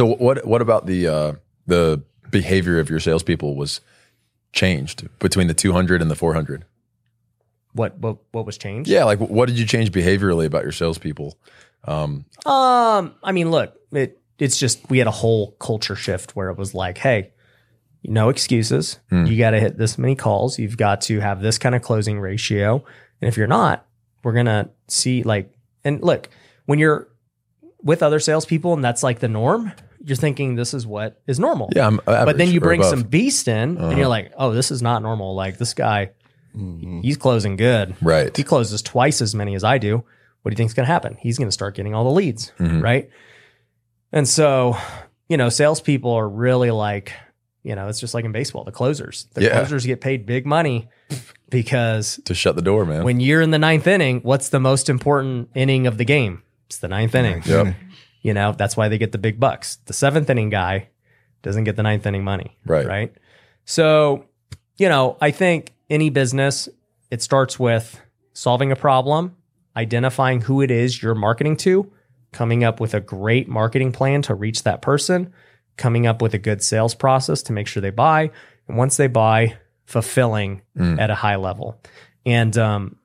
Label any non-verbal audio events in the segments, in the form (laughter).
So what what about the uh, the behavior of your salespeople was changed between the 200 and the 400? What what what was changed? Yeah, like what did you change behaviorally about your salespeople? Um, Um, I mean, look, it it's just we had a whole culture shift where it was like, hey, no excuses. You got to hit this many calls. You've got to have this kind of closing ratio. And if you're not, we're gonna see like. And look, when you're with other salespeople and that's like the norm, you're thinking this is what is normal. yeah, I'm but then you bring above. some beast in, Uh-huh. and you're like, oh, this is not normal. Like this guy, he's closing good. right. He closes twice as many as I do. What do you think's going to happen? He's going to start getting all the leads, Mhm. right? And so, you know, salespeople are really like, you know, it's just like in baseball, the closers. The Yeah. closers get paid big money because to shut the door, man. when you're in the ninth inning, what's the most important inning of the game? It's the ninth inning. Yep. (laughs) You know, that's why they get the big bucks. The seventh inning guy doesn't get the ninth inning money. Right. Right. So, you know, I think any business, it starts with solving a problem, identifying who it is you're marketing to, coming up with a great marketing plan to reach that person, coming up with a good sales process to make sure they buy. And once they buy, fulfilling Mm. at a high level. And, um,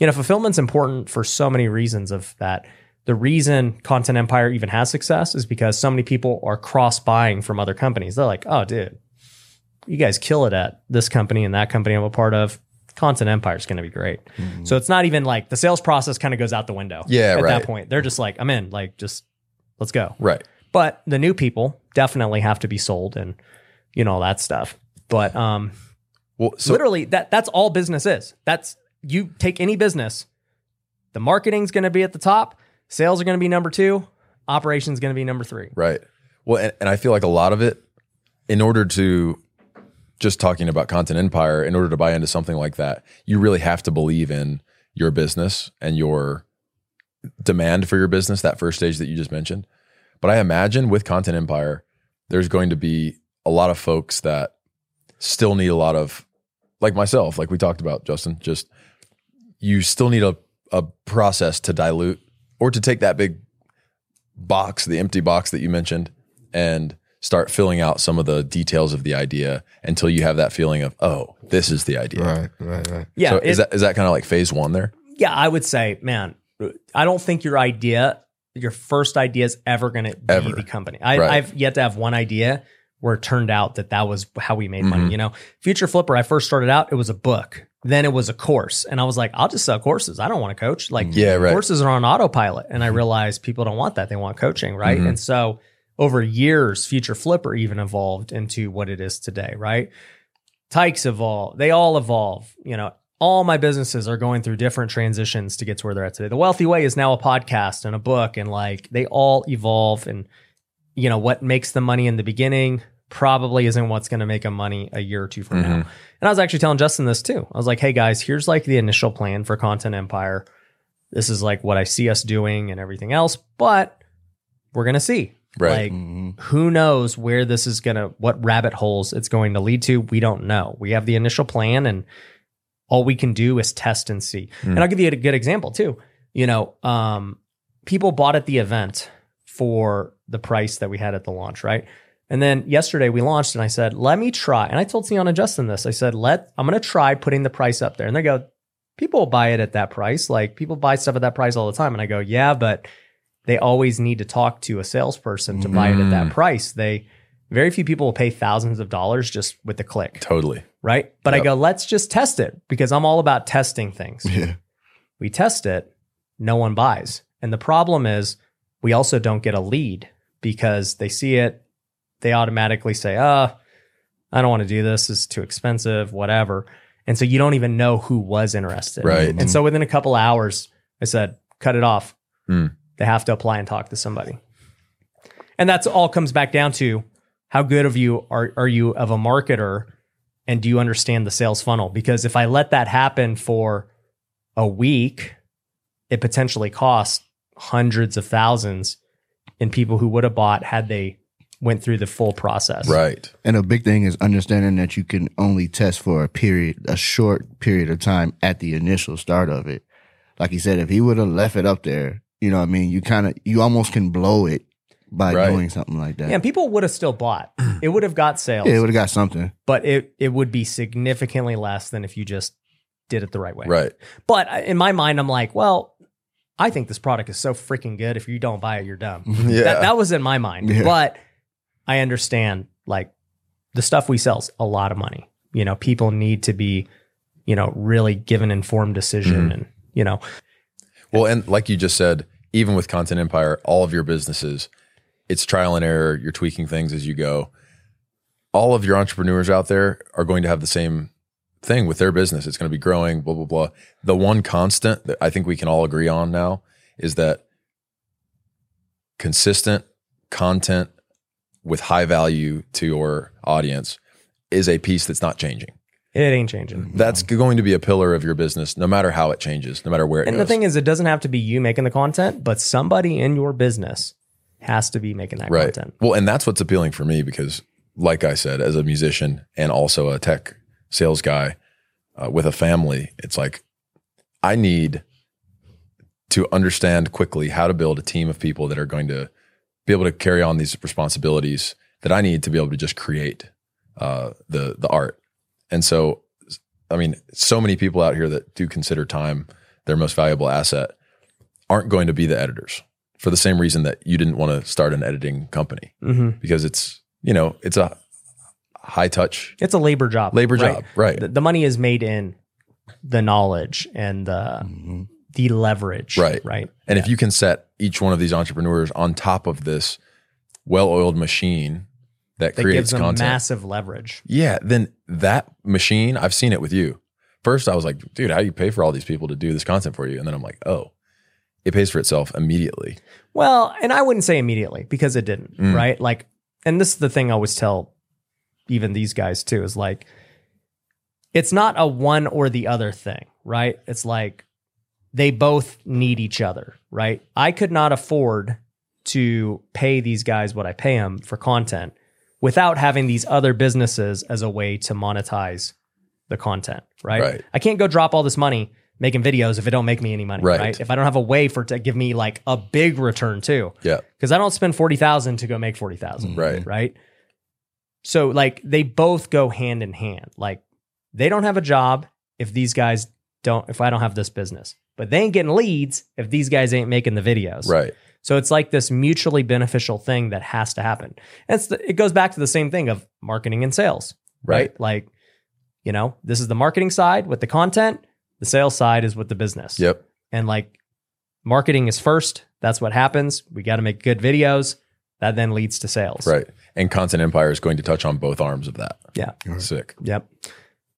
you know, fulfillment's important for so many reasons of that. The reason Content Empire even has success is because so many people are cross buying from other companies. They're like, oh, dude, you guys kill it at this company and that company I'm a part of. Content Empire is going to be great. So it's not even like the sales process kind of goes out the window. Yeah, At right. that point, they're just like, I'm in. Like, just let's go. Right. But the new people definitely have to be sold and you know all that stuff. But um, Well, so literally that that's all business is. That's you take any business, the marketing's going to be at the top, sales are going to be number two, operations going to be number three. Right. Well, and, and I feel like a lot of it, in order to just talking about Content Empire, in order to buy into something like that, you really have to believe in your business and your demand for your business, that first stage that you just mentioned. But I imagine with Content Empire, there's going to be a lot of folks that still need a lot of, like myself, like we talked about, Justin, just you still need a, a process to dilute or to take that big box, the empty box that you mentioned, and start filling out some of the details of the idea until you have that feeling of, oh, this is the idea. Right, right, right. Yeah, so it- is that is that kind of like phase one there? yeah, I would say, man, I don't think your idea, your first idea is ever going to be Ever. the company. I, Right. I've yet to have one idea where it turned out that that was how we made money. Mhm. You know, Future Flipper, I first started out, it was a book. Then it was a course. And I was like, I'll just sell courses. I don't want to coach. Like, Yeah, right. courses are on autopilot. And I realized people don't want that. They want coaching. Right. Mhm. And so over years, Future Flipper even evolved into what it is today. Right. Tykes evolve. They all evolve. You know, all my businesses are going through different transitions to get to where they're at today. The Wealthy Way is now a podcast and a book, and like they all evolve. And you know what makes them money in the beginning probably isn't what's going to make them money a year or two from now. And I was actually telling Justin this too. I was like, "Hey guys, here's like the initial plan for Content Empire. This is like what I see us doing and everything else, but we're gonna see." Right. Like, Mhm. who knows where this is going to, what rabbit holes it's going to lead to? We don't know. We have the initial plan and all we can do is test and see. Hmm. And I'll give you a good example too. You know, um, people bought at the event for the price that we had at the launch, right? And then yesterday we launched and I said, let me try. And I told Sion and Justin this. I said, let, I'm going to try putting the price up there. And they go, people will buy it at that price. Like people buy stuff at that price all the time. And I go, yeah, but they always need to talk to a salesperson to buy it at that Mm. price. They very few people will pay thousands of dollars just with a click, Totally. right? But Yep. I go, let's just test it because I'm all about testing things. Yeah. We test it, no one buys. And the problem is we also don't get a lead because they see it, they automatically say, "Ah, I don't want to do this. It's too expensive, whatever." And so you don't even know who was interested. Right. And so within a couple hours, I said, "Cut it off." Hmm. They have to apply and talk to somebody. And that's all comes back down to how good of you are are you of a marketer and do you understand the sales funnel? Because if I let that happen for a week, it potentially costs hundreds of thousands in people who would have bought had they went through the full process. Right. And a big thing is understanding that you can only test for a period, a short period of time at the initial start of it. Like he said, if he would have left it up there, you know what I mean? You kind of, you almost can blow it by Right. doing something like that. Yeah, and people would have still bought. It would have got sales, Yeah, it would have got something. but it it would be significantly less than if you just did it the right way. Right. But in my mind, I'm like, well, I think this product is so freaking good. If you don't buy it, you're dumb. (laughs) Yeah. That, that was in my mind. Yeah. But I understand like the stuff we sell's a lot of money. You know, people need to be, you know, really give an informed decision Mm-hmm. and, you know, Well, and like you just said, even with Content Empire, all of your businesses, it's trial and error. You're tweaking things as you go. All of your entrepreneurs out there are going to have the same thing with their business. It's going to be growing, blah, blah, blah. The one constant that I think we can all agree on now is that consistent content with high value to your audience is a piece that's not changing. it ain't changing. That's going to be a pillar of your business, no matter how it changes, no matter where it And goes. the thing is, it doesn't have to be you making the content, but somebody in your business has to be making that right. content. Well, and that's what's appealing for me because, like I said, as a musician and also a tech sales guy uh, with a family, it's like I need to understand quickly how to build a team of people that are going to be able to carry on these responsibilities that I need to be able to just create uh, the the art. And so, I mean, so many people out here that do consider time their most valuable asset aren't going to be the editors for the same reason that you didn't want to start an editing company hmm because it's you know it's a high touch It's a labor job. labor right? job, right? The, the money is made in the knowledge and the Mhm. The leverage. Right. Right. And if you can set each one of these entrepreneurs on top of this well-oiled machine that, That creates content, massive leverage. yeah, then that machine, I've seen it with you. First, I was like, dude, how do you pay for all these people to do this content for you? And then I'm like, oh, it pays for itself immediately. Well, and I wouldn't say immediately because it didn't, Mm. right? Like, and this is the thing I always tell even these guys too is like, it's not a one or the other thing, right? It's like they both need each other, right? I could not afford to pay these guys what I pay them for content without having these other businesses as a way to monetize the content, right? Right. I can't go drop all this money making videos if it don't make me any money, Right. right? If I don't have a way for it to give me like a big return too Yeah, because I don't spend forty thousand to go make forty thousand, mm-hmm. right. right? So like they both go hand in hand. Like they don't have a job if these guys don't. If I don't have this business, but they ain't getting leads if these guys ain't making the videos, Right. So it's like this mutually beneficial thing that has to happen. And it's the, it goes back to the same thing of marketing and sales, right? Right. Like, you know, this is the marketing side with the content. The sales side is with the business Yep. and like marketing is first. That's what happens. We got to make good videos. That then leads to sales. Right. And Content Empire is going to touch on both arms of that. Yeah. Sick. Yep.